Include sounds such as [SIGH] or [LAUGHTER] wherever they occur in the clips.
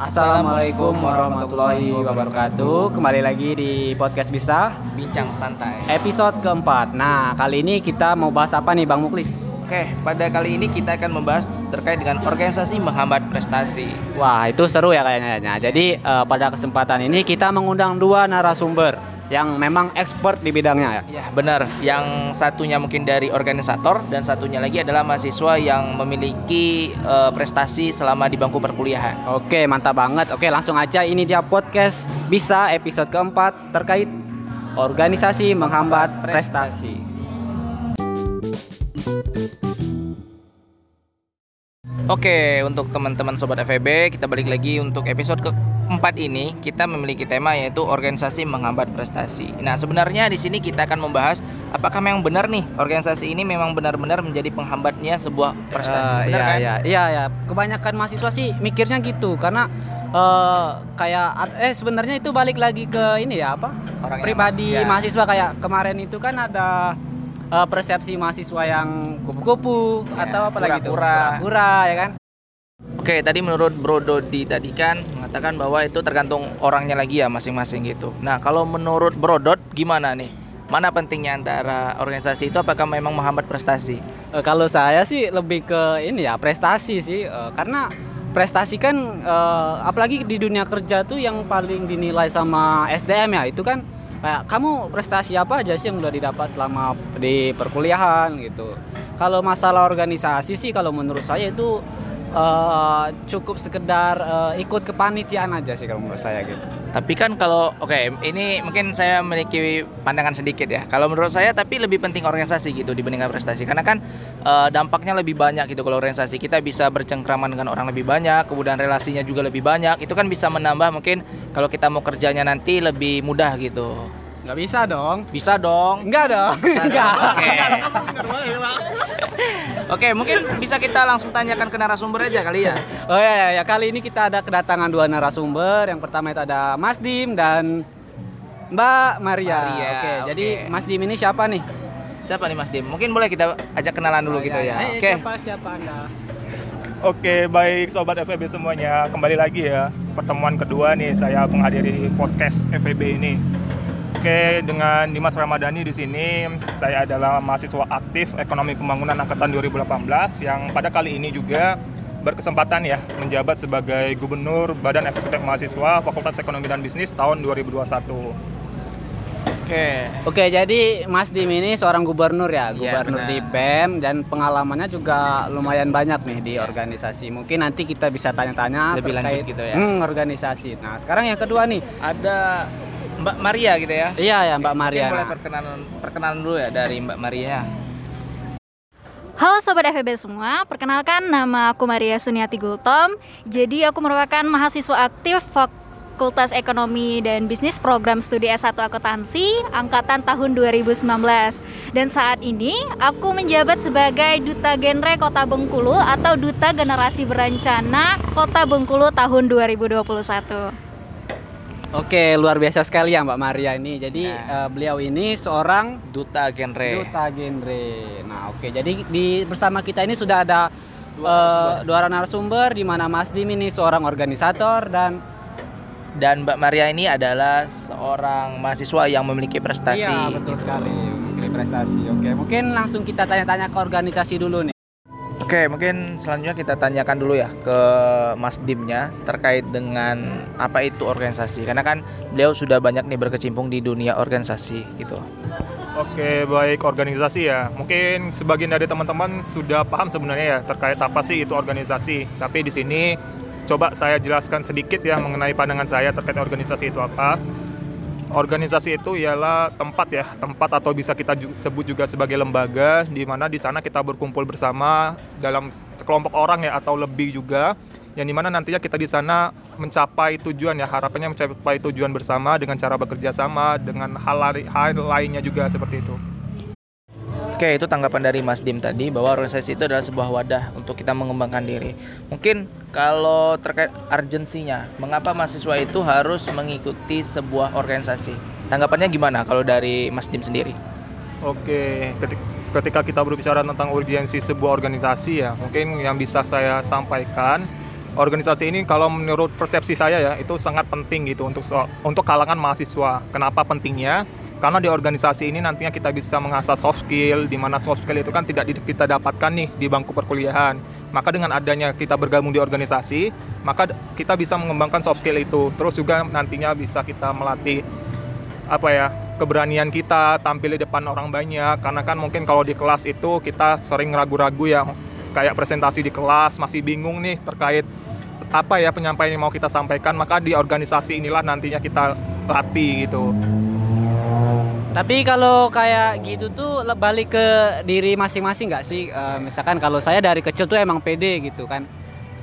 Assalamualaikum warahmatullahi wabarakatuh. Kembali lagi di podcast bisa bincang santai. episode keempat. Nah kali ini kita mau bahas apa nih Bang Muklis? Oke, pada kali ini kita akan membahas terkait dengan organisasi menghambat prestasi. Wah itu seru ya kayaknya. Nah, jadi eh, pada kesempatan ini kita mengundang dua narasumber yang memang expert di bidangnya ya. Ya, benar. Yang satunya mungkin dari organisator dan satunya lagi adalah mahasiswa yang memiliki eh, prestasi selama di bangku perkuliahan. Oke mantap banget. Oke langsung aja ini dia podcast bisa episode keempat terkait organisasi menghambat prestasi. Oke, untuk teman-teman sobat FEB, kita balik lagi untuk episode keempat ini. Kita memiliki tema yaitu organisasi menghambat prestasi. Nah, sebenarnya di sini kita akan membahas apakah memang benar nih organisasi ini memang benar-benar menjadi penghambatnya sebuah prestasi. Eh, benar iya, kan? iya, iya, iya. Kebanyakan mahasiswa sih mikirnya gitu karena eh, kayak eh sebenarnya itu balik lagi ke ini ya apa? Orangnya pribadi ya. mahasiswa kayak kemarin itu kan ada eh, persepsi mahasiswa yang kupu-kupu Ya, atau apa lagi itu? pura-pura. Pura-pura ya kan? Oke, tadi menurut Bro Dodi tadi kan mengatakan bahwa itu tergantung orangnya lagi ya masing-masing gitu. Nah, kalau menurut Bro Dot gimana nih? Mana pentingnya antara organisasi itu apakah memang menghambat prestasi? Eh, kalau saya sih lebih ke ini ya prestasi sih Eh, karena prestasi kan eh, apalagi di dunia kerja tuh yang paling dinilai sama SDM ya itu kan kayak kamu prestasi apa aja sih yang udah didapat selama di perkuliahan gitu. Kalau masalah organisasi sih kalau menurut saya itu eh, cukup sekedar eh, ikut kepanitiaan aja sih kalau menurut saya gitu. Tapi kan kalau oke, ini mungkin saya memiliki pandangan sedikit ya. Kalau menurut saya tapi lebih penting organisasi gitu dibandingkan prestasi. Karena kan eh, dampaknya lebih banyak gitu kalau organisasi. Kita bisa bercengkraman dengan orang lebih banyak, kemudian relasinya juga lebih banyak. Itu kan bisa menambah mungkin kalau kita mau kerjanya nanti lebih mudah gitu. Nggak bisa dong. Bisa dong. Enggak dong. Bisa. Enggak. Oke. [LAUGHS] Oke, mungkin bisa kita langsung tanyakan ke narasumber aja kali ya. Oh ya, ya, ya, kali ini kita ada kedatangan dua narasumber. Yang pertama itu ada Mas Dim dan Mbak Maria. Maria, Oke, oke. jadi Mas Dim ini siapa nih? Siapa nih Mas Dim? Mungkin boleh kita ajak kenalan dulu gitu ya. Eh, Oke. Siapa siapa Anda? Oke, baik sobat FEB semuanya. Kembali lagi ya. Pertemuan kedua nih saya menghadiri podcast FEB ini. Oke, dengan Dimas Ramadhani di sini, saya adalah mahasiswa aktif Ekonomi Pembangunan angkatan 2018 yang pada kali ini juga berkesempatan ya menjabat sebagai Gubernur Badan Eksekutif Mahasiswa Fakultas Ekonomi dan Bisnis tahun 2021. Oke. Oke, jadi Mas Dim ini seorang gubernur ya, Iya, gubernur benar. di BEM dan pengalamannya juga lumayan banyak nih di organisasi. Mungkin nanti kita bisa tanya-tanya Lebih lanjut gitu ya. Hmm, organisasi. Nah, sekarang yang kedua nih. Ada Mbak Maria gitu ya. Iya ya, Mbak Mungkin Maria. boleh Nah, perkenalan perkenalan dulu ya dari Mbak Maria. Halo Sobat FEB semua, perkenalkan nama aku Maria Suniati Gultom Jadi aku merupakan mahasiswa aktif Fakultas Ekonomi dan Bisnis Program Studi S1 Akuntansi Angkatan tahun 2019 Dan saat ini aku menjabat sebagai Duta Genre Kota Bengkulu Atau Duta Generasi Berencana Kota Bengkulu tahun 2021 Oke, luar biasa sekali ya Mbak Maria ini. Jadi Nah. eh, beliau ini seorang Duta Genre. Duta Genre. Nah, oke. Jadi di bersama kita ini sudah ada Dua eh, dua orang narasumber di mana Mas Dim ini seorang organisator dan Dan Mbak Maria ini adalah seorang mahasiswa yang memiliki prestasi. Iya, betul gitu. sekali. Memiliki prestasi. Oke, mungkin langsung kita tanya-tanya ke organisasi dulu nih. Oke, mungkin selanjutnya kita tanyakan dulu ya ke Mas Dimnya terkait dengan apa itu organisasi. Karena kan beliau sudah banyak nih berkecimpung di dunia organisasi gitu. Oke, baik organisasi ya. Mungkin sebagian dari teman-teman sudah paham sebenarnya ya terkait apa sih itu organisasi. Tapi di sini coba saya jelaskan sedikit ya mengenai pandangan saya terkait organisasi itu apa. Organisasi itu ialah tempat ya, tempat atau bisa kita sebut juga sebagai lembaga di mana di sana kita berkumpul bersama dalam sekelompok orang ya atau lebih juga yang di mana nantinya kita di sana mencapai tujuan ya harapannya mencapai tujuan bersama dengan cara bekerja sama dengan hal, hal lainnya juga seperti itu. Oke, itu tanggapan dari Mas Dim tadi bahwa organisasi itu adalah sebuah wadah untuk kita mengembangkan diri. Mungkin kalau terkait urgensinya, mengapa mahasiswa itu harus mengikuti sebuah organisasi? Tanggapannya gimana kalau dari Mas Dim sendiri? Oke, ketik- ketika kita berbicara tentang urgensi sebuah organisasi ya, mungkin yang bisa saya sampaikan organisasi ini kalau menurut persepsi saya ya itu sangat penting gitu untuk untuk kalangan mahasiswa. Kenapa pentingnya? Karena di organisasi ini nantinya kita bisa mengasah soft skill, di mana soft skill itu kan tidak kita dapatkan nih di bangku perkuliahan. Maka dengan adanya kita bergabung di organisasi, maka kita bisa mengembangkan soft skill itu. Terus juga nantinya bisa kita melatih apa ya keberanian kita tampil di depan orang banyak karena kan mungkin kalau di kelas itu kita sering ragu-ragu ya kayak presentasi di kelas masih bingung nih terkait apa ya penyampaian yang mau kita sampaikan maka di organisasi inilah nantinya kita latih gitu Tapi kalau kayak gitu tuh balik ke diri masing-masing nggak sih? Eh, misalkan kalau saya dari kecil tuh emang pede gitu kan,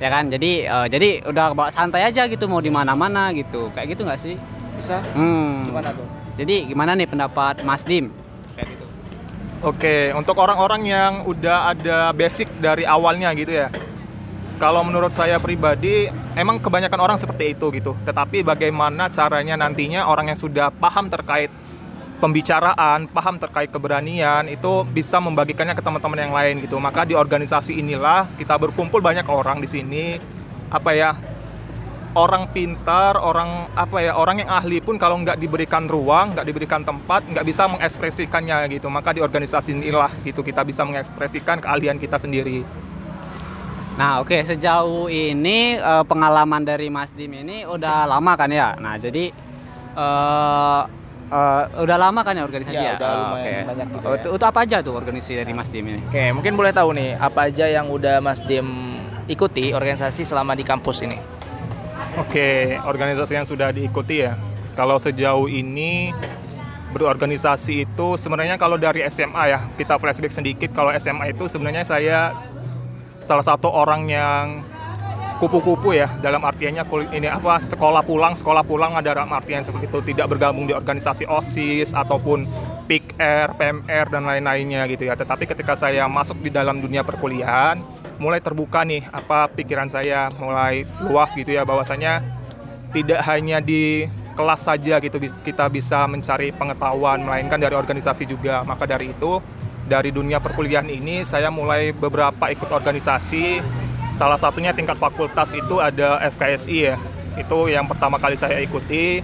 ya kan. Jadi eh, jadi udah bawa santai aja gitu mau di mana-mana gitu. Kayak gitu nggak sih? Bisa? Hmm. Gimana tuh? Jadi gimana nih pendapat Mas Dim? Kayak gitu. Oke, untuk orang-orang yang udah ada basic dari awalnya gitu ya. Kalau menurut saya pribadi, emang kebanyakan orang seperti itu gitu. Tetapi bagaimana caranya nantinya orang yang sudah paham terkait pembicaraan, paham terkait keberanian itu bisa membagikannya ke teman-teman yang lain gitu. Maka di organisasi inilah kita berkumpul banyak orang di sini apa ya orang pintar, orang apa ya, orang yang ahli pun kalau nggak diberikan ruang, nggak diberikan tempat, nggak bisa mengekspresikannya gitu. Maka di organisasi inilah gitu kita bisa mengekspresikan keahlian kita sendiri. Nah oke sejauh ini eh, pengalaman dari Mas Dim ini udah lama kan ya. Nah jadi eh eh, udah lama kan ya organisasi Ya, ya. udah Oh, lumayan oke. banyak gitu Oh, ya. itu, itu apa aja tuh organisasi dari Mas Dim ini? Oke, mungkin boleh tahu nih apa aja yang udah Mas Dim ikuti organisasi selama di kampus ini? Oke, organisasi yang sudah diikuti ya. Kalau sejauh ini berorganisasi itu sebenarnya kalau dari SMA ya, kita flashback sedikit kalau SMA itu sebenarnya saya salah satu orang yang kupu-kupu ya dalam artiannya ini apa sekolah pulang sekolah pulang ada dalam artian seperti itu tidak bergabung di organisasi OSIS ataupun PIKR, PMR dan lain-lainnya gitu ya. Tetapi ketika saya masuk di dalam dunia perkuliahan mulai terbuka nih apa pikiran saya mulai luas gitu ya bahwasanya tidak hanya di kelas saja gitu kita bisa mencari pengetahuan melainkan dari organisasi juga. Maka dari itu dari dunia perkuliahan ini saya mulai beberapa ikut organisasi Salah satunya tingkat fakultas itu ada FKSI ya. Itu yang pertama kali saya ikuti.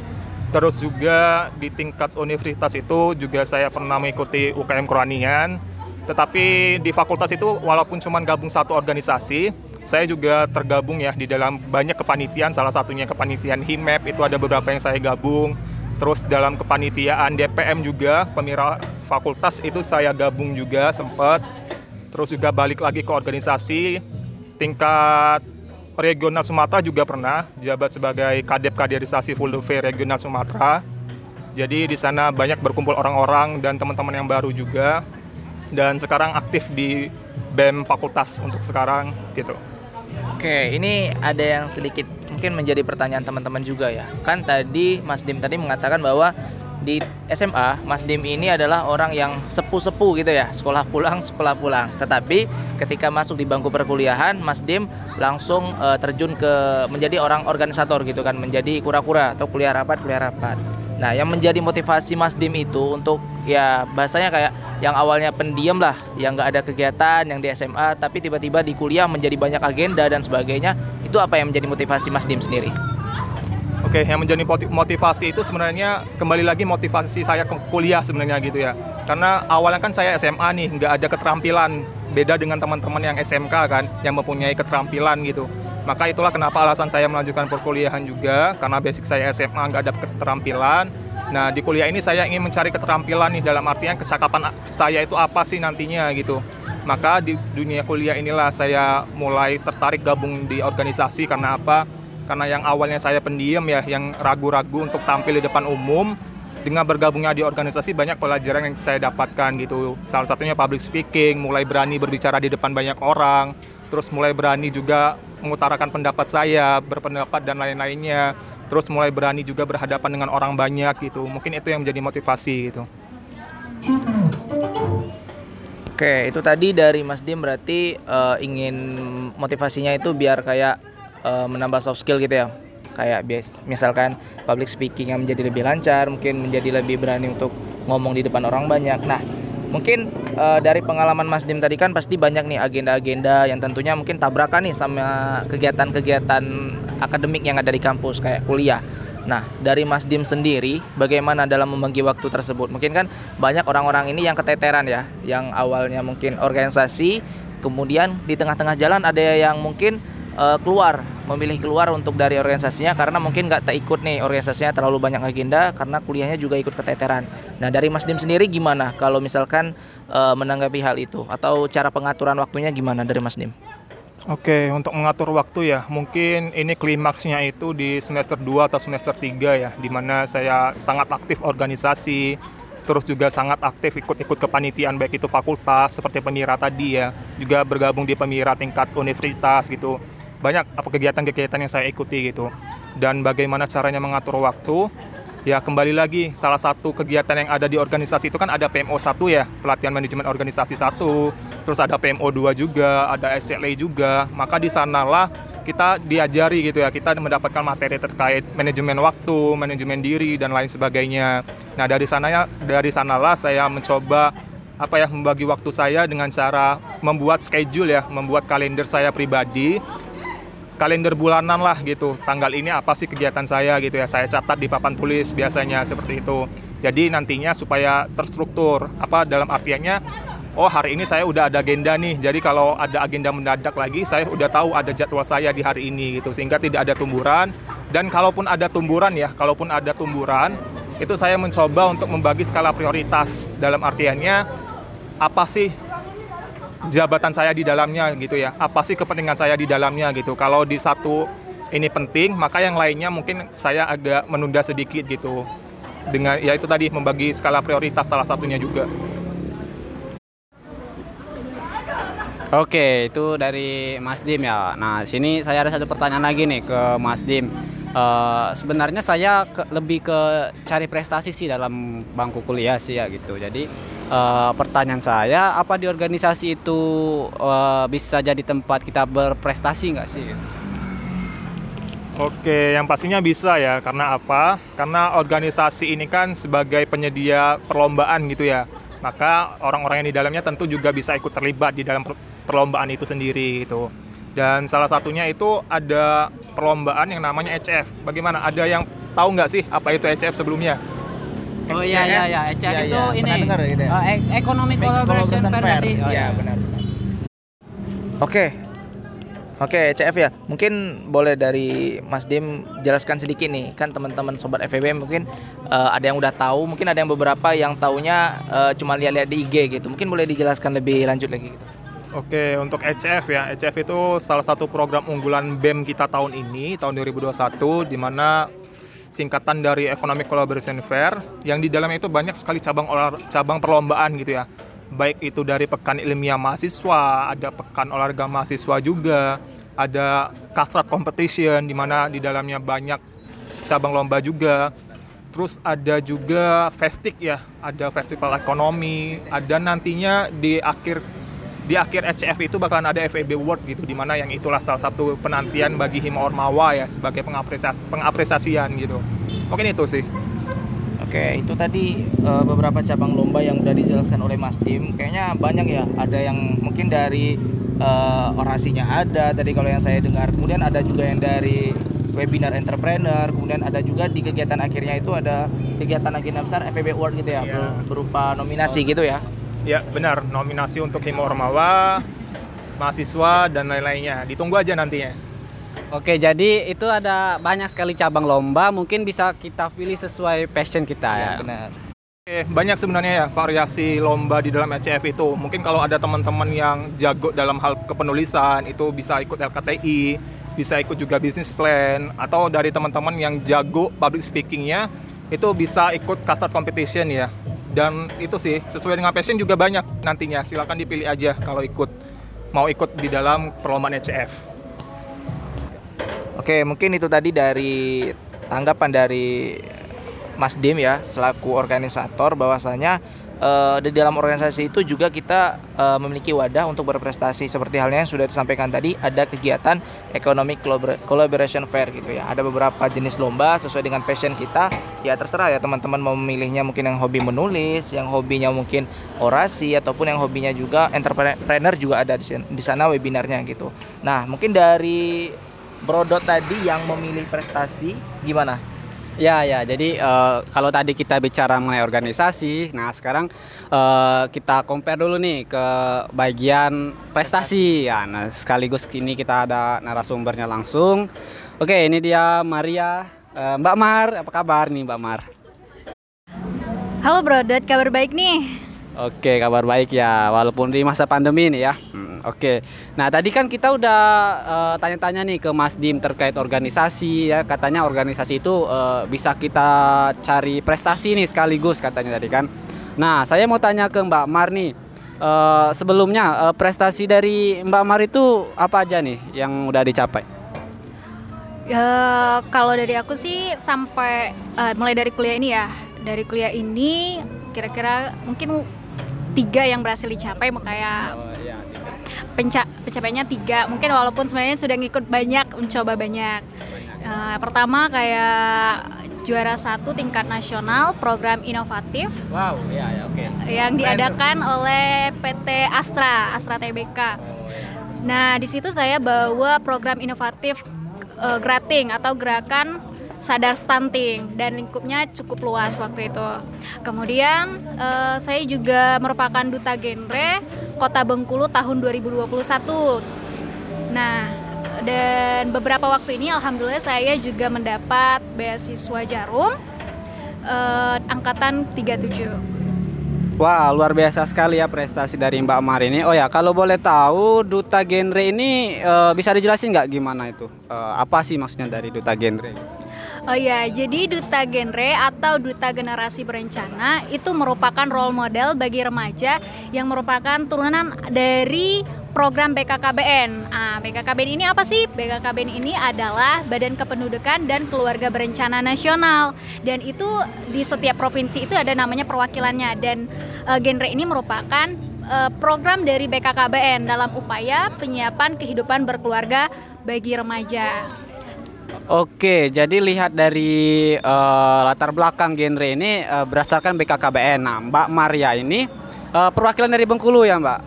Terus juga di tingkat universitas itu juga saya pernah mengikuti UKM Kerohanian. Tetapi di fakultas itu walaupun cuma gabung satu organisasi, saya juga tergabung ya di dalam banyak kepanitiaan, salah satunya kepanitiaan HIMEP itu ada beberapa yang saya gabung. Terus dalam kepanitiaan DPM juga, pemirsa fakultas itu saya gabung juga sempat. Terus juga balik lagi ke organisasi tingkat regional Sumatera juga pernah jabat sebagai kadep kaderisasi full day regional Sumatera. Jadi di sana banyak berkumpul orang-orang dan teman-teman yang baru juga. Dan sekarang aktif di BEM fakultas untuk sekarang gitu. Oke, ini ada yang sedikit mungkin menjadi pertanyaan teman-teman juga ya. Kan tadi Mas Dim tadi mengatakan bahwa di SMA Mas Dim ini adalah orang yang sepuh-sepuh gitu ya, sekolah pulang, sekolah pulang. Tetapi ketika masuk di bangku perkuliahan, Mas Dim langsung eh, terjun ke menjadi orang organisator gitu kan, menjadi kura-kura atau kuliah rapat, kuliah rapat. Nah, yang menjadi motivasi Mas Dim itu untuk ya bahasanya kayak yang awalnya pendiam lah, yang nggak ada kegiatan, yang di SMA, tapi tiba-tiba di kuliah menjadi banyak agenda dan sebagainya. Itu apa yang menjadi motivasi Mas Dim sendiri? Oke, yang menjadi moti- motivasi itu sebenarnya kembali lagi motivasi saya ke kuliah sebenarnya gitu ya. Karena awalnya kan saya SMA nih, nggak ada keterampilan. Beda dengan teman-teman yang SMK kan, yang mempunyai keterampilan gitu. Maka itulah kenapa alasan saya melanjutkan perkuliahan juga, karena basic saya SMA nggak ada keterampilan. Nah, di kuliah ini saya ingin mencari keterampilan nih dalam artian kecakapan saya itu apa sih nantinya gitu. Maka di dunia kuliah inilah saya mulai tertarik gabung di organisasi karena apa? Karena yang awalnya saya pendiam ya, yang ragu-ragu untuk tampil di depan umum, dengan bergabungnya di organisasi banyak pelajaran yang saya dapatkan gitu. Salah satunya public speaking, mulai berani berbicara di depan banyak orang, terus mulai berani juga mengutarakan pendapat saya, berpendapat dan lain-lainnya. Terus mulai berani juga berhadapan dengan orang banyak gitu. Mungkin itu yang menjadi motivasi gitu. Oke, itu tadi dari Mas Dim berarti eh, ingin motivasinya itu biar kayak eh, menambah soft skill gitu ya. Kayak bias, misalkan public speaking yang menjadi lebih lancar, mungkin menjadi lebih berani untuk ngomong di depan orang banyak. Nah, Mungkin eh, dari pengalaman Mas Dim tadi kan pasti banyak nih agenda-agenda yang tentunya mungkin tabrakan nih sama kegiatan-kegiatan akademik yang ada di kampus kayak kuliah. Nah, dari Mas Dim sendiri, bagaimana dalam membagi waktu tersebut? Mungkin kan banyak orang-orang ini yang keteteran ya, yang awalnya mungkin organisasi, kemudian di tengah-tengah jalan ada yang mungkin eh, keluar, memilih keluar untuk dari organisasinya karena mungkin nggak ikut nih organisasinya terlalu banyak agenda karena kuliahnya juga ikut keteteran. Nah, dari Mas Dim sendiri gimana kalau misalkan eh, menanggapi hal itu atau cara pengaturan waktunya gimana dari Mas Dim? Oke, untuk mengatur waktu ya, mungkin ini klimaksnya itu di semester 2 atau semester 3 ya, di mana saya sangat aktif organisasi, terus juga sangat aktif ikut-ikut kepanitiaan baik itu fakultas seperti pemira tadi ya, juga bergabung di pemira tingkat universitas gitu. Banyak apa kegiatan-kegiatan yang saya ikuti gitu. Dan bagaimana caranya mengatur waktu? Ya kembali lagi salah satu kegiatan yang ada di organisasi itu kan ada PMO 1 ya, pelatihan manajemen organisasi 1, terus ada PMO 2 juga, ada SCLA juga. Maka di sanalah kita diajari gitu ya, kita mendapatkan materi terkait manajemen waktu, manajemen diri dan lain sebagainya. Nah, dari sananya dari sanalah saya mencoba apa ya membagi waktu saya dengan cara membuat schedule ya, membuat kalender saya pribadi kalender bulanan lah gitu. Tanggal ini apa sih kegiatan saya gitu ya. Saya catat di papan tulis biasanya seperti itu. Jadi nantinya supaya terstruktur apa dalam artiannya oh hari ini saya udah ada agenda nih. Jadi kalau ada agenda mendadak lagi saya udah tahu ada jadwal saya di hari ini gitu sehingga tidak ada tumburan dan kalaupun ada tumburan ya, kalaupun ada tumburan itu saya mencoba untuk membagi skala prioritas dalam artiannya apa sih jabatan saya di dalamnya gitu ya. Apa sih kepentingan saya di dalamnya gitu. Kalau di satu ini penting, maka yang lainnya mungkin saya agak menunda sedikit gitu. Dengan ya itu tadi membagi skala prioritas salah satunya juga. Oke, itu dari Mas Dim ya. Nah, sini saya ada satu pertanyaan lagi nih ke Mas Dim. Eh, sebenarnya saya ke- lebih ke cari prestasi sih dalam bangku kuliah sih ya gitu. Jadi eh, pertanyaan saya, apa di organisasi itu eh, bisa jadi tempat kita berprestasi nggak sih? Oke, yang pastinya bisa ya. Karena apa? Karena organisasi ini kan sebagai penyedia perlombaan gitu ya. Maka orang-orang yang di dalamnya tentu juga bisa ikut terlibat di dalam per- perlombaan itu sendiri gitu. Dan salah satunya itu ada perlombaan yang namanya ECF. Bagaimana? Ada yang tahu nggak sih apa itu ECF sebelumnya? Oh iya iya iya, ECF Iya, itu iya. ini dengar gitu ya? e- Economic Collaboration Fair sih? Oh, Iya, benar. Oke. Oke, CF ya. Mungkin boleh dari Mas Dim jelaskan sedikit nih. Kan teman-teman sobat FEB mungkin eh, ada yang udah tahu, mungkin ada yang beberapa yang taunya eh, cuma lihat-lihat di IG gitu. Mungkin boleh dijelaskan lebih lanjut lagi gitu. Oke, untuk ECF ya, ECF itu salah satu program unggulan BEM kita tahun ini, tahun 2021, di mana singkatan dari Economic Collaboration Fair, yang di dalamnya itu banyak sekali cabang olah, cabang perlombaan gitu ya. Baik itu dari pekan ilmiah mahasiswa, ada pekan olahraga mahasiswa juga, ada kasrat competition, di mana di dalamnya banyak cabang lomba juga. Terus ada juga festik ya, ada festival ekonomi, ada nantinya di akhir di akhir ECF itu bakalan ada FEB Award gitu di mana yang itulah salah satu penantian bagi Hima Ormawa ya sebagai pengapresias pengapresiasian gitu. Mungkin itu sih. Oke, itu tadi eh, beberapa cabang lomba yang udah dijelaskan oleh Mas Dim. Kayaknya banyak ya. Ada yang mungkin dari eh, orasinya ada tadi kalau yang saya dengar. Kemudian ada juga yang dari webinar entrepreneur. Kemudian ada juga di kegiatan akhirnya itu ada kegiatan agenda besar FEB Award gitu ya, ber- berupa nominasi gitu ya. Ya benar nominasi untuk Hima Ormawa, mahasiswa dan lain-lainnya. Ditunggu aja nantinya. Oke, jadi itu ada banyak sekali cabang lomba, mungkin bisa kita pilih sesuai passion kita ya. benar. Oke, banyak sebenarnya ya variasi lomba di dalam ECF itu. Mungkin kalau ada teman-teman yang jago dalam hal kepenulisan itu bisa ikut LKTI, bisa ikut juga business plan, atau dari teman-teman yang jago public speakingnya itu bisa ikut custard competition ya. Dan itu sih sesuai dengan passion juga banyak nantinya. Silakan dipilih aja kalau ikut mau ikut di dalam perlombaan ECF. Oke, mungkin itu tadi dari tanggapan dari Mas Dim ya selaku organisator bahwasanya eh, di dalam organisasi itu juga kita eh, memiliki wadah untuk berprestasi. Seperti halnya yang sudah disampaikan tadi ada kegiatan economic collabor- collaboration fair gitu ya. Ada beberapa jenis lomba sesuai dengan passion kita. Ya terserah ya teman-teman mau memilihnya mungkin yang hobi menulis yang hobinya mungkin orasi ataupun yang hobinya juga entrepreneur juga ada di sana webinarnya gitu. Nah mungkin dari Brodot tadi yang memilih prestasi gimana Ya ya, jadi eh, kalau tadi kita bicara mengenai organisasi, nah sekarang eh, kita compare dulu nih ke bagian prestasi. Ya, nah sekaligus ini kita ada narasumbernya langsung. Oke, ini dia Maria, Eh, Mbak Mar, apa kabar nih Mbak Mar? Halo Brodot, kabar baik nih. Oke, kabar baik ya, walaupun di masa pandemi ini ya. Hmm, Oke, nah tadi kan kita udah eh, tanya-tanya nih ke Mas Dim terkait organisasi ya, katanya organisasi itu eh, bisa kita cari prestasi nih sekaligus katanya tadi kan. Nah, saya mau tanya ke Mbak Mar nih, eh, sebelumnya eh, prestasi dari Mbak Mar itu apa aja nih yang udah dicapai? Ya, kalau dari aku sih sampai eh, mulai dari kuliah ini ya, dari kuliah ini kira-kira mungkin tiga yang berhasil dicapai makanya penca pencapaiannya tiga. Mungkin walaupun sebenarnya sudah ngikut banyak mencoba banyak. Eh, pertama kayak juara satu tingkat nasional program inovatif. Wow, ya ya oke. yang diadakan oleh PT Astra Astra TBK. Nah di situ saya bawa program inovatif eh, Grating atau gerakan sadar stunting dan lingkupnya cukup luas waktu itu. Kemudian eh, saya juga merupakan duta genre Kota Bengkulu tahun 2021. Nah dan beberapa waktu ini alhamdulillah saya juga mendapat beasiswa Jarum eh, angkatan 37. Wah, luar biasa sekali ya prestasi dari Mbak Mar ini. Oh ya, kalau boleh tahu duta genre ini eh, bisa dijelasin nggak gimana itu? Eh, apa sih maksudnya dari duta genre? Oh ya, jadi duta genre atau duta generasi berencana itu merupakan role model bagi remaja yang merupakan turunan dari program BKKBN. Ah, BKKBN ini apa sih? BKKBN ini adalah Badan Kependudukan dan Keluarga Berencana Nasional dan itu di setiap provinsi itu ada namanya perwakilannya dan eh, genre ini merupakan eh, program dari BKKBN dalam upaya penyiapan kehidupan berkeluarga bagi remaja. Oke, jadi lihat dari eh, latar belakang genre ini eh, berdasarkan BKKBN. Nah, Mbak Maria ini eh, perwakilan dari Bengkulu ya, Mbak?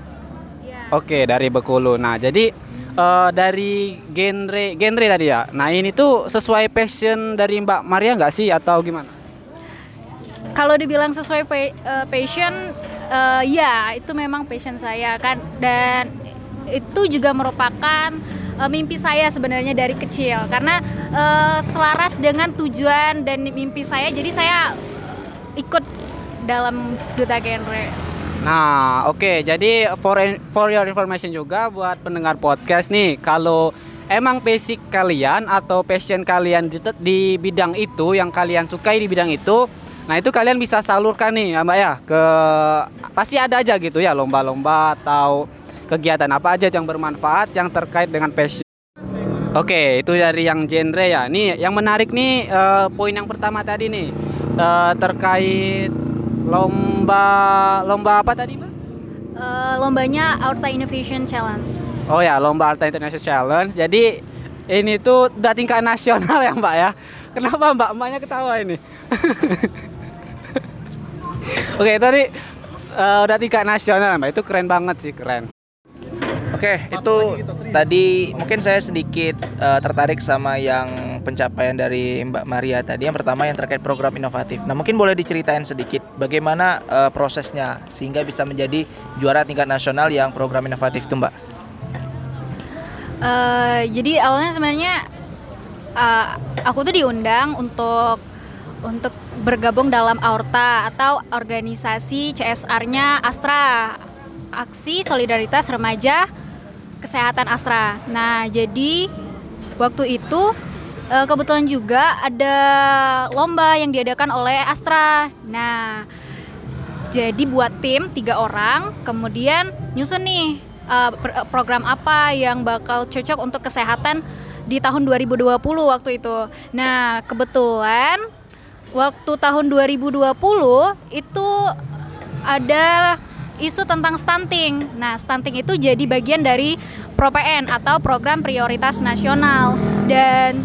Ya. Oke, dari Bengkulu. Nah, jadi eh, dari genre genre tadi ya. Nah, ini tuh sesuai passion dari Mbak Maria nggak sih atau gimana? kalau dibilang sesuai pa- eh, passion eh, ya itu memang passion saya kan dan itu juga merupakan eh, mimpi saya sebenarnya dari kecil karena eh, selaras dengan tujuan dan mimpi saya jadi saya ikut dalam duta genre Nah, oke. Jadi for for your information juga buat pendengar podcast nih, kalau emang basic kalian atau passion kalian di, di bidang itu yang kalian sukai di bidang itu, nah itu kalian bisa salurkan nih ya Mbak ya ke pasti ada aja gitu ya lomba-lomba atau kegiatan apa aja yang bermanfaat yang terkait dengan passion. Oke, itu dari yang genre ya. Nih, yang menarik nih eh, poin yang pertama tadi nih eh, terkait lomba lomba apa tadi, Mbak? Eh, lombanya Aorta Innovation Challenge Oh ya, lomba Alta International Challenge. Jadi ini tuh udah tingkat nasional ya, Mbak ya. Kenapa Mbak Mbaknya ketawa ini? [LAUGHS] Oke, tadi eh, udah tingkat nasional, Mbak. Itu keren banget sih, keren. Oke, itu tadi mungkin saya sedikit eh, tertarik sama yang pencapaian dari Mbak Maria tadi. Yang pertama yang terkait program inovatif. Nah, mungkin boleh diceritain sedikit bagaimana eh, prosesnya sehingga bisa menjadi juara tingkat nasional yang program inovatif itu, Mbak. Eh, jadi awalnya sebenarnya eh, aku tuh diundang untuk untuk bergabung dalam Aorta atau organisasi CSR-nya Astra Aksi Solidaritas Remaja Kesehatan Astra. Nah, jadi waktu itu eh, kebetulan juga ada lomba yang diadakan oleh Astra. Nah, jadi buat tim tiga orang, kemudian nyusun nih uh, per- program apa yang bakal cocok untuk kesehatan di tahun 2020 waktu itu. Nah kebetulan waktu tahun 2020 itu ada isu tentang stunting. Nah, stunting itu jadi bagian dari ProPN atau Program Prioritas Nasional. Dan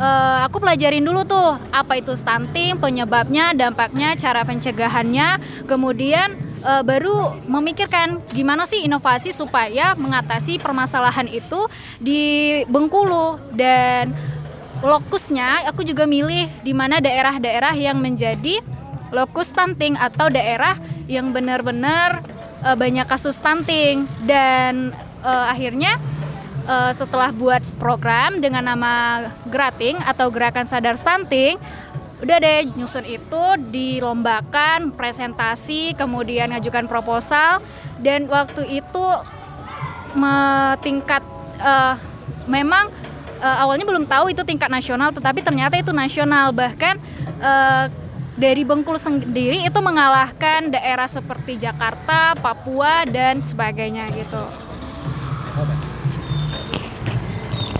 eh, aku pelajarin dulu tuh apa itu stunting, penyebabnya, dampaknya, cara pencegahannya, kemudian eh, baru memikirkan gimana sih inovasi supaya mengatasi permasalahan itu di Bengkulu dan lokusnya aku juga milih di mana daerah-daerah yang menjadi lokus stunting atau daerah yang benar-benar uh, banyak kasus stunting. Dan uh, akhirnya uh, setelah buat program dengan nama Grating atau Gerakan Sadar Stunting udah deh nyusun itu dilombakan presentasi kemudian ngajukan proposal. Dan waktu itu tingkat uh, memang uh, awalnya belum tahu itu tingkat nasional tetapi ternyata itu nasional. Bahkan uh, dari Bengkulu sendiri itu mengalahkan daerah seperti Jakarta, Papua dan sebagainya gitu.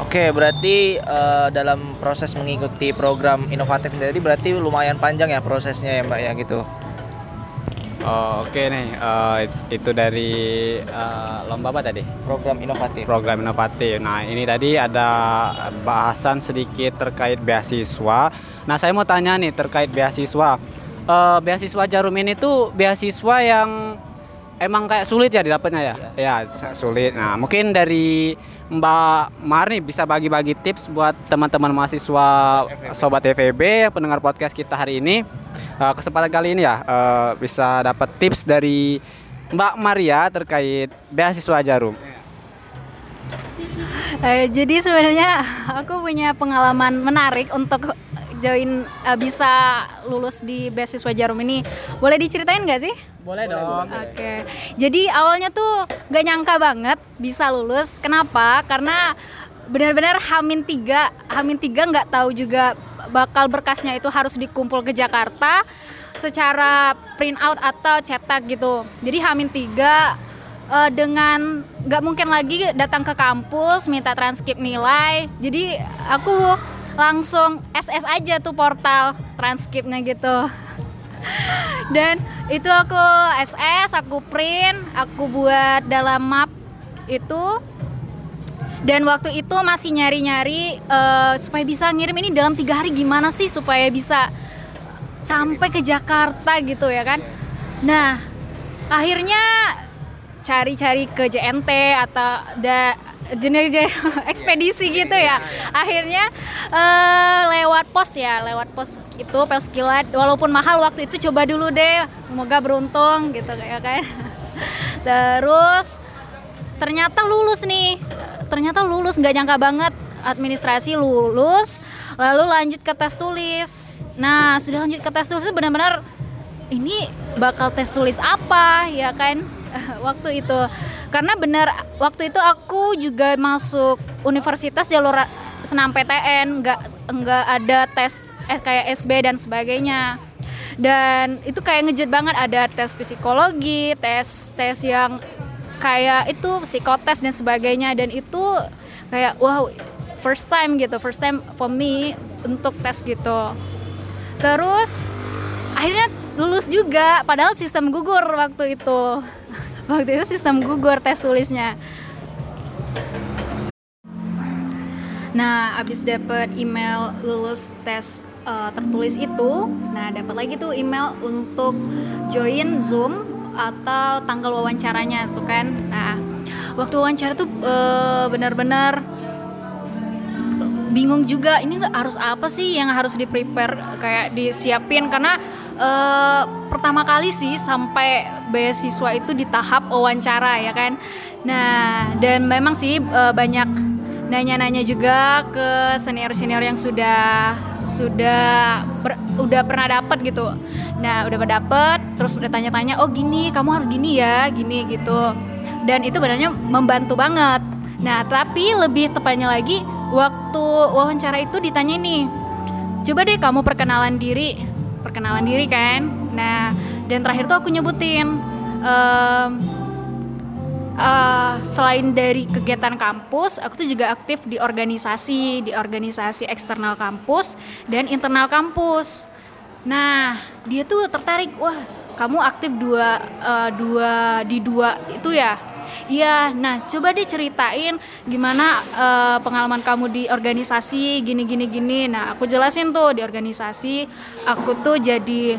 Oke, berarti uh, dalam proses mengikuti program inovatif ini tadi berarti lumayan panjang ya prosesnya ya Mbak ya gitu. Oh, Oke nih, uh, itu dari uh, lomba apa tadi? Program inovatif. Program inovatif. Nah ini tadi ada bahasan sedikit terkait beasiswa. Nah saya mau tanya nih terkait beasiswa. Uh, beasiswa Jarum ini tuh beasiswa yang emang kayak sulit ya didapatnya ya? Ya, sulit. Nah mungkin dari Mbak Marni bisa bagi-bagi tips buat teman-teman mahasiswa Sobat FEB pendengar podcast kita hari ini uh, kesempatan kali ini ya uh, bisa dapat tips dari Mbak Maria terkait beasiswa Jarum. Uh, jadi sebenarnya aku punya pengalaman menarik untuk join uh, bisa lulus di beasiswa Jarum ini. Boleh diceritain nggak sih? Boleh dong. Oke. Okay. Jadi awalnya tuh gak nyangka banget bisa lulus. Kenapa? Karena benar-benar Hamin tiga, Hamin tiga nggak tahu juga bakal berkasnya itu harus dikumpul ke Jakarta secara print out atau cetak gitu. Jadi Hamin tiga uh, dengan nggak mungkin lagi datang ke kampus minta transkrip nilai. Jadi aku langsung SS aja tuh portal transkripnya gitu. [LAUGHS] Dan itu aku SS, aku print, aku buat dalam map itu dan waktu itu masih nyari-nyari uh, supaya bisa ngirim ini dalam tiga hari gimana sih supaya bisa sampai ke Jakarta gitu ya kan? Nah akhirnya cari-cari ke JNT atau da jenis [LAUGHS] ekspedisi gitu ya. akhirnya uh, lewat pos ya lewat pos itu pos kilat. Walaupun mahal waktu itu coba dulu deh. Semoga beruntung gitu ya kan? [LAUGHS] Terus ternyata lulus nih ternyata lulus nggak nyangka banget. Administrasi lulus lalu lanjut ke tes tulis. Nah sudah lanjut ke tes tulis benar-benar ini bakal tes tulis apa ya kan? [LAUGHS] Waktu itu. Karena benar waktu itu aku juga masuk universitas jalur senam PTN nggak nggak ada tes eh, kayak SB dan sebagainya. Dan itu kayak ngejut banget ada tes psikologi tes tes yang kayak itu psikotes dan sebagainya dan itu kayak wow first time gitu first time for me untuk tes gitu. Terus akhirnya lulus juga padahal sistem gugur waktu itu. [LAUGHS] Waktu itu sistem gugur tes tulisnya. Nah abis dapet email lulus tes uh, tertulis itu nah dapat lagi tuh email untuk join zoom atau tanggal wawancaranya tuh kan? Nah waktu wawancara tuh e, benar-benar bingung juga ini harus apa sih yang harus di prepare kayak disiapin? Karena e, pertama kali sih sampai beasiswa itu di tahap wawancara ya kan? Nah dan memang sih e, banyak nanya-nanya juga ke senior-senior yang sudah sudah ber, udah pernah dapat gitu. Nah, udah dapet terus udah tanya-tanya, "Oh, gini, kamu harus gini ya, gini gitu." Dan itu benernya membantu banget. Nah, tapi lebih tepatnya lagi waktu wawancara itu ditanya nih, "Coba deh kamu perkenalan diri." Perkenalan diri kan. Nah, dan terakhir tuh aku nyebutin um, uh, selain dari kegiatan kampus, aku tuh juga aktif di organisasi, di organisasi eksternal kampus dan internal kampus. Nah, dia tuh tertarik, wah kamu aktif dua eh, dua di dua itu ya Iya, nah coba deh ceritain gimana eh, pengalaman kamu di organisasi gini gini gini. Nah aku jelasin tuh di organisasi aku tuh jadi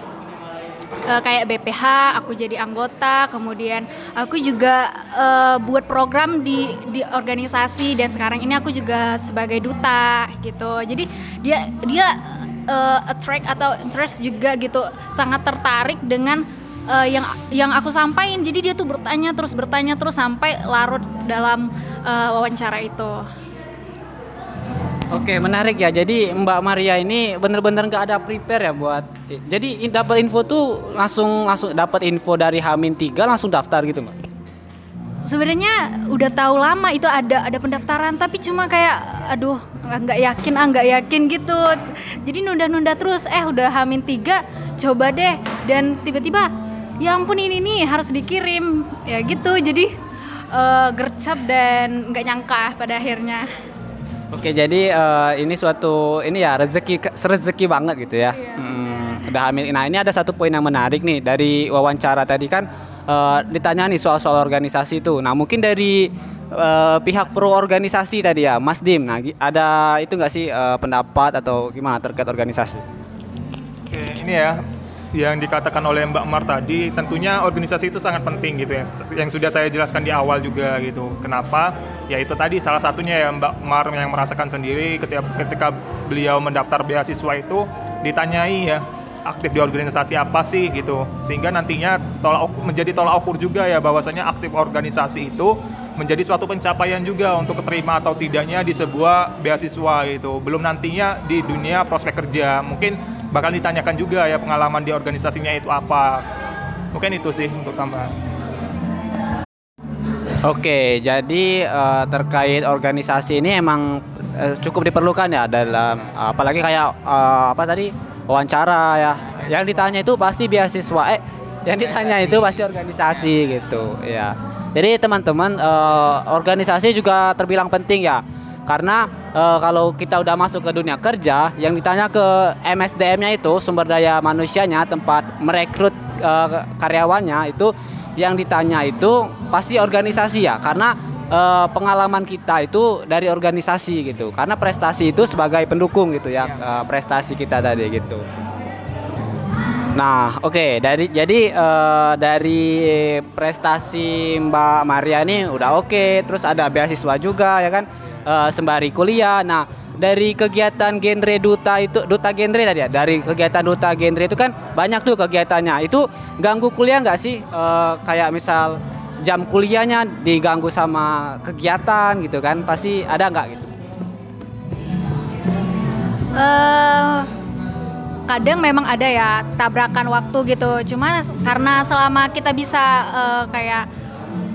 eh, kayak BPH, aku jadi anggota, kemudian aku juga eh, buat program di di organisasi dan sekarang ini aku juga sebagai duta gitu. Jadi dia dia eh, attract atau interest juga gitu, sangat tertarik dengan eh, yang yang aku sampaikan. Jadi dia tuh bertanya terus bertanya terus sampai larut dalam eh, wawancara itu. Oke, menarik ya. Jadi Mbak Maria ini bener-bener nggak ada prepare ya buat. Jadi dapat info tuh langsung langsung dapat info dari Hamin 3 langsung daftar gitu, Mbak. Sebenarnya udah tahu lama itu ada ada pendaftaran tapi cuma kayak aduh nggak yakin ah nggak yakin gitu. Jadi nunda-nunda terus eh udah hamin tiga coba deh dan tiba-tiba ya ampun ini nih harus dikirim ya gitu jadi eh, gercep dan nggak nyangka pada akhirnya. Oke, jadi eh, ini suatu ini ya rezeki rezeki banget gitu ya. Hmm, udah hamil. Nah, ini ada satu poin yang menarik nih dari wawancara tadi kan eh, ditanya nih soal-soal organisasi itu. Nah, mungkin dari eh, pihak pro organisasi tadi ya, Mas Dim. Nah, ada itu nggak sih eh, pendapat atau gimana terkait organisasi? Oke, ini ya yang dikatakan oleh Mbak Mar tadi tentunya organisasi itu sangat penting gitu. Ya yang sudah saya jelaskan di awal juga gitu. Kenapa? Ya itu tadi salah satunya ya Mbak Mar yang merasakan sendiri ketika ketika beliau mendaftar beasiswa itu ditanyai ya aktif di organisasi apa sih gitu. Sehingga nantinya tolak menjadi tolak ukur juga ya bahwasanya aktif organisasi itu menjadi suatu pencapaian juga untuk keterima atau tidaknya di sebuah beasiswa gitu. Belum nantinya di dunia prospek kerja. Mungkin bakal ditanyakan juga ya pengalaman di organisasinya itu apa mungkin itu sih untuk tambahan Oke, jadi eh, terkait organisasi ini emang eh, cukup diperlukan ya dalam apalagi kayak eh, apa tadi wawancara ya. Yang ditanya itu pasti beasiswa. Eh, yang ditanya itu pasti organisasi gitu ya. Jadi teman-teman eh, organisasi juga terbilang penting ya. Karena eh, kalau kita udah masuk ke dunia kerja, yang ditanya ke MSDM-nya itu sumber daya manusianya, tempat merekrut eh, karyawannya itu yang ditanya itu pasti organisasi ya. Karena eh, pengalaman kita itu dari organisasi gitu. Karena prestasi itu sebagai pendukung gitu ya eh, prestasi kita tadi gitu. Nah oke dari jadi eh, dari prestasi Mbak Maria ini udah oke terus ada beasiswa juga ya kan eh, sembari kuliah. Nah dari kegiatan genre duta itu duta genre tadi ya? Dari kegiatan duta genre itu kan banyak tuh kegiatannya. Itu ganggu kuliah nggak sih? Eh, kayak misal jam kuliahnya diganggu sama kegiatan gitu kan? Pasti ada nggak gitu? Eh kadang memang ada ya tabrakan waktu gitu. Cuma karena selama kita bisa eh, kayak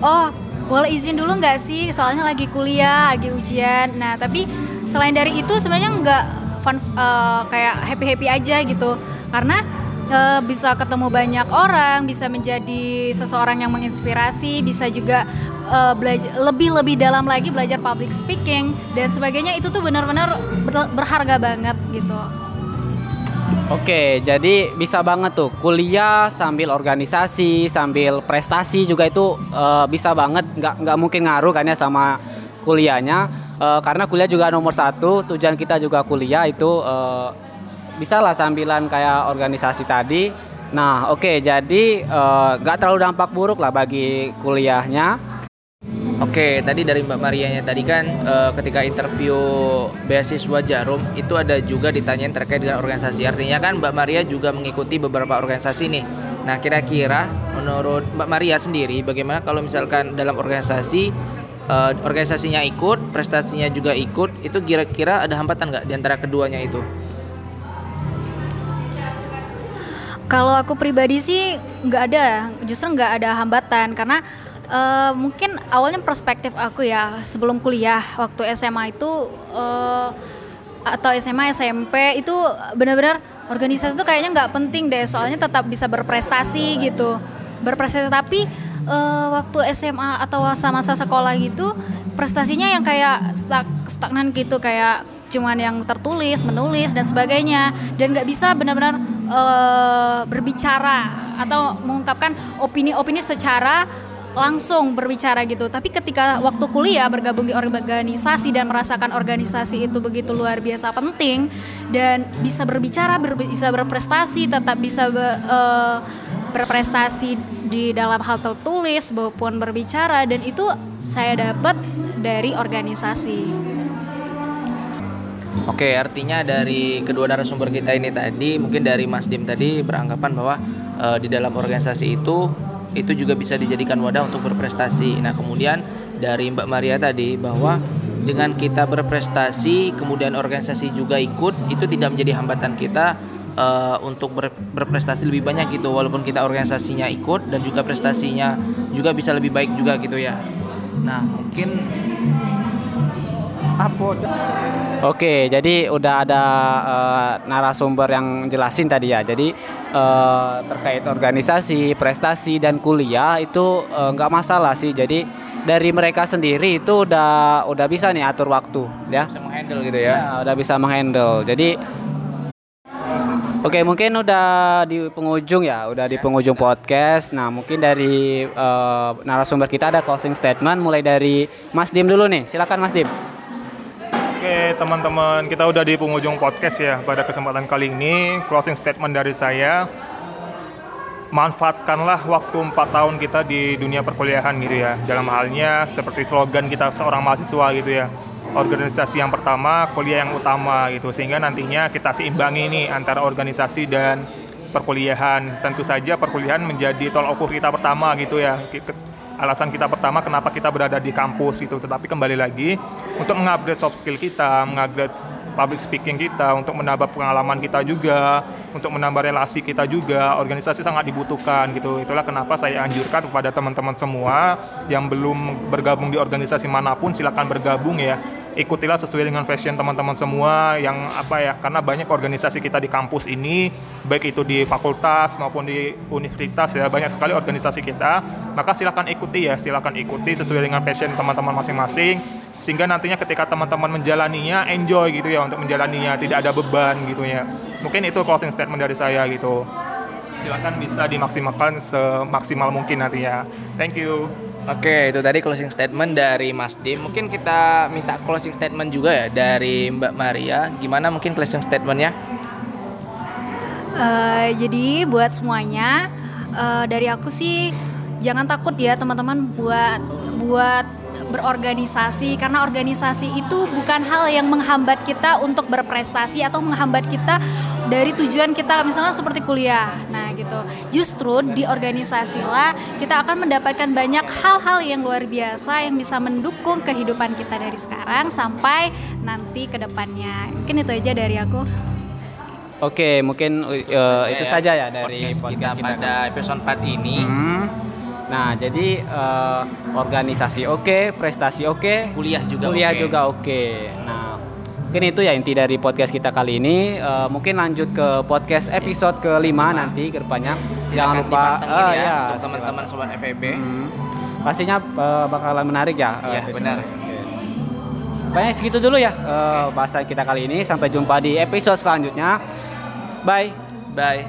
oh boleh izin dulu nggak sih soalnya lagi kuliah, lagi ujian. Nah tapi selain dari itu sebenarnya nggak fun eh, kayak happy happy aja gitu karena eh, bisa ketemu banyak orang, bisa menjadi seseorang yang menginspirasi, bisa juga eh, belajar lebih lebih dalam lagi belajar public speaking dan sebagainya itu tuh benar-benar ber- berharga banget gitu. Oke, jadi bisa banget tuh kuliah sambil organisasi, sambil prestasi juga itu eh, bisa banget, nggak nggak mungkin ngaruh kan ya sama kuliahnya, Eh, karena kuliah juga nomor satu, tujuan kita juga kuliah itu eh, bisa lah sambilan kayak organisasi tadi. Nah, oke, jadi nggak terlalu dampak buruk lah bagi kuliahnya. Oke, tadi dari Mbak Marianya tadi kan eh, ketika interview beasiswa Jarum itu ada juga ditanyain terkait dengan organisasi. Artinya kan Mbak Maria juga mengikuti beberapa organisasi nih. Nah, kira-kira menurut Mbak Maria sendiri bagaimana kalau misalkan dalam organisasi eh, organisasinya ikut, prestasinya juga ikut, itu kira-kira ada hambatan nggak di antara keduanya itu? Kalau aku pribadi sih nggak ada, justru nggak ada hambatan karena eh, mungkin awalnya perspektif aku ya sebelum kuliah waktu SMA itu eh, atau SMA SMP itu benar-benar organisasi itu kayaknya nggak penting deh soalnya tetap bisa berprestasi gitu. Berprestasi tapi eh, waktu SMA atau masa-masa sekolah gitu prestasinya yang kayak stag stagnan gitu kayak cuman yang tertulis menulis dan sebagainya. Dan nggak bisa benar-benar eh, berbicara atau mengungkapkan opini-opini secara langsung berbicara gitu. Tapi ketika waktu kuliah bergabung di organisasi dan merasakan organisasi itu begitu luar biasa penting dan bisa berbicara, ber- bisa berprestasi, tetap bisa be- eh, berprestasi di dalam hal tertulis maupun berbicara dan itu saya dapat dari organisasi. Oke, artinya dari kedua narasumber kita ini tadi, mungkin dari Mas Dim tadi beranggapan bahwa eh, di dalam organisasi itu itu juga bisa dijadikan wadah untuk berprestasi. Nah, kemudian dari Mbak Maria tadi bahwa dengan kita berprestasi, kemudian organisasi juga ikut, itu tidak menjadi hambatan kita eh, untuk ber- berprestasi lebih banyak gitu, walaupun kita organisasinya ikut dan juga prestasinya juga bisa lebih baik juga gitu ya. Nah, mungkin Oke, jadi udah ada eh, narasumber yang jelasin tadi ya. Jadi eh, terkait organisasi, prestasi dan kuliah itu eh, nggak masalah sih. Jadi dari mereka sendiri itu udah udah bisa nih atur waktu, ya. bisa menghandle gitu ya. Ya, udah bisa menghandle. Jadi Oke, mungkin udah di penghujung ya, udah di penghujung podcast. Nah, mungkin dari eh, narasumber kita ada closing statement mulai dari Mas Dim dulu nih. Silakan Mas Dim. Teman-teman, kita udah di penghujung podcast ya pada kesempatan kali ini. Closing statement dari saya, manfaatkanlah waktu 4 tahun kita di dunia perkuliahan gitu ya. Dalam halnya seperti slogan kita seorang mahasiswa gitu ya. Organisasi yang pertama, kuliah yang utama gitu. Sehingga nantinya kita seimbangi nih antara organisasi dan perkuliahan. Tentu saja perkuliahan menjadi tol ukur kita pertama gitu ya. Alasan kita pertama kenapa kita berada di kampus gitu. Tetapi kembali lagi untuk mengupgrade soft skill kita, mengupgrade public speaking kita, untuk menambah pengalaman kita juga, untuk menambah relasi kita juga, organisasi sangat dibutuhkan gitu. Itulah kenapa saya anjurkan kepada teman-teman semua yang belum bergabung di organisasi mana pun silakan bergabung ya. Ikutilah sesuai dengan fashion teman-teman semua yang apa ya karena banyak organisasi kita di kampus ini baik itu di fakultas maupun di universitas ya banyak sekali organisasi kita. Maka silakan ikuti ya silakan ikuti sesuai dengan passion teman-teman masing-masing. Sehingga nantinya ketika teman-teman menjalaninya enjoy gitu ya untuk menjalaninya tidak ada beban gitu ya. Mungkin itu closing statement dari saya gitu. Silakan bisa dimaksimalkan semaksimal mungkin nantinya. Thank you Oke, itu tadi closing statement dari Mas Dim. Mungkin kita minta closing statement juga ya dari Mbak Maria. Gimana mungkin closing statementnya? Eh, jadi buat semuanya eh, dari aku sih jangan takut ya teman-teman buat buat berorganisasi karena organisasi itu bukan hal yang menghambat kita untuk berprestasi atau menghambat kita dari tujuan kita misalnya seperti kuliah. Nah, gitu. Justru di organisasi lah kita akan mendapatkan banyak hal-hal yang luar biasa yang bisa mendukung kehidupan kita dari sekarang sampai nanti ke depannya. Mungkin itu aja dari aku. Oke, mungkin uh, itu saja ya dari podcast, podcast kita kita. pada episode 4 ini. Hmm. Nah, jadi uh, organisasi oke, prestasi oke, Kuliah juga kuliah oke. juga oke. Nah, mungkin itu ya inti dari podcast kita kali ini. Uh, mungkin lanjut ke podcast episode kelima nanti ke depannya. Jangan lupa ah, ya, ya, untuk teman-teman sobat FEB. Hmm. Pastinya uh, bakalan menarik ya. uh, Iya, benar. Banyak segitu dulu ya uh, bahasan kita kali ini. Sampai jumpa di episode selanjutnya. Bye. Bye.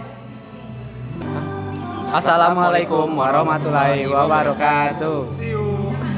Assalamualaikum warahmatullahi wabarakatuh. see you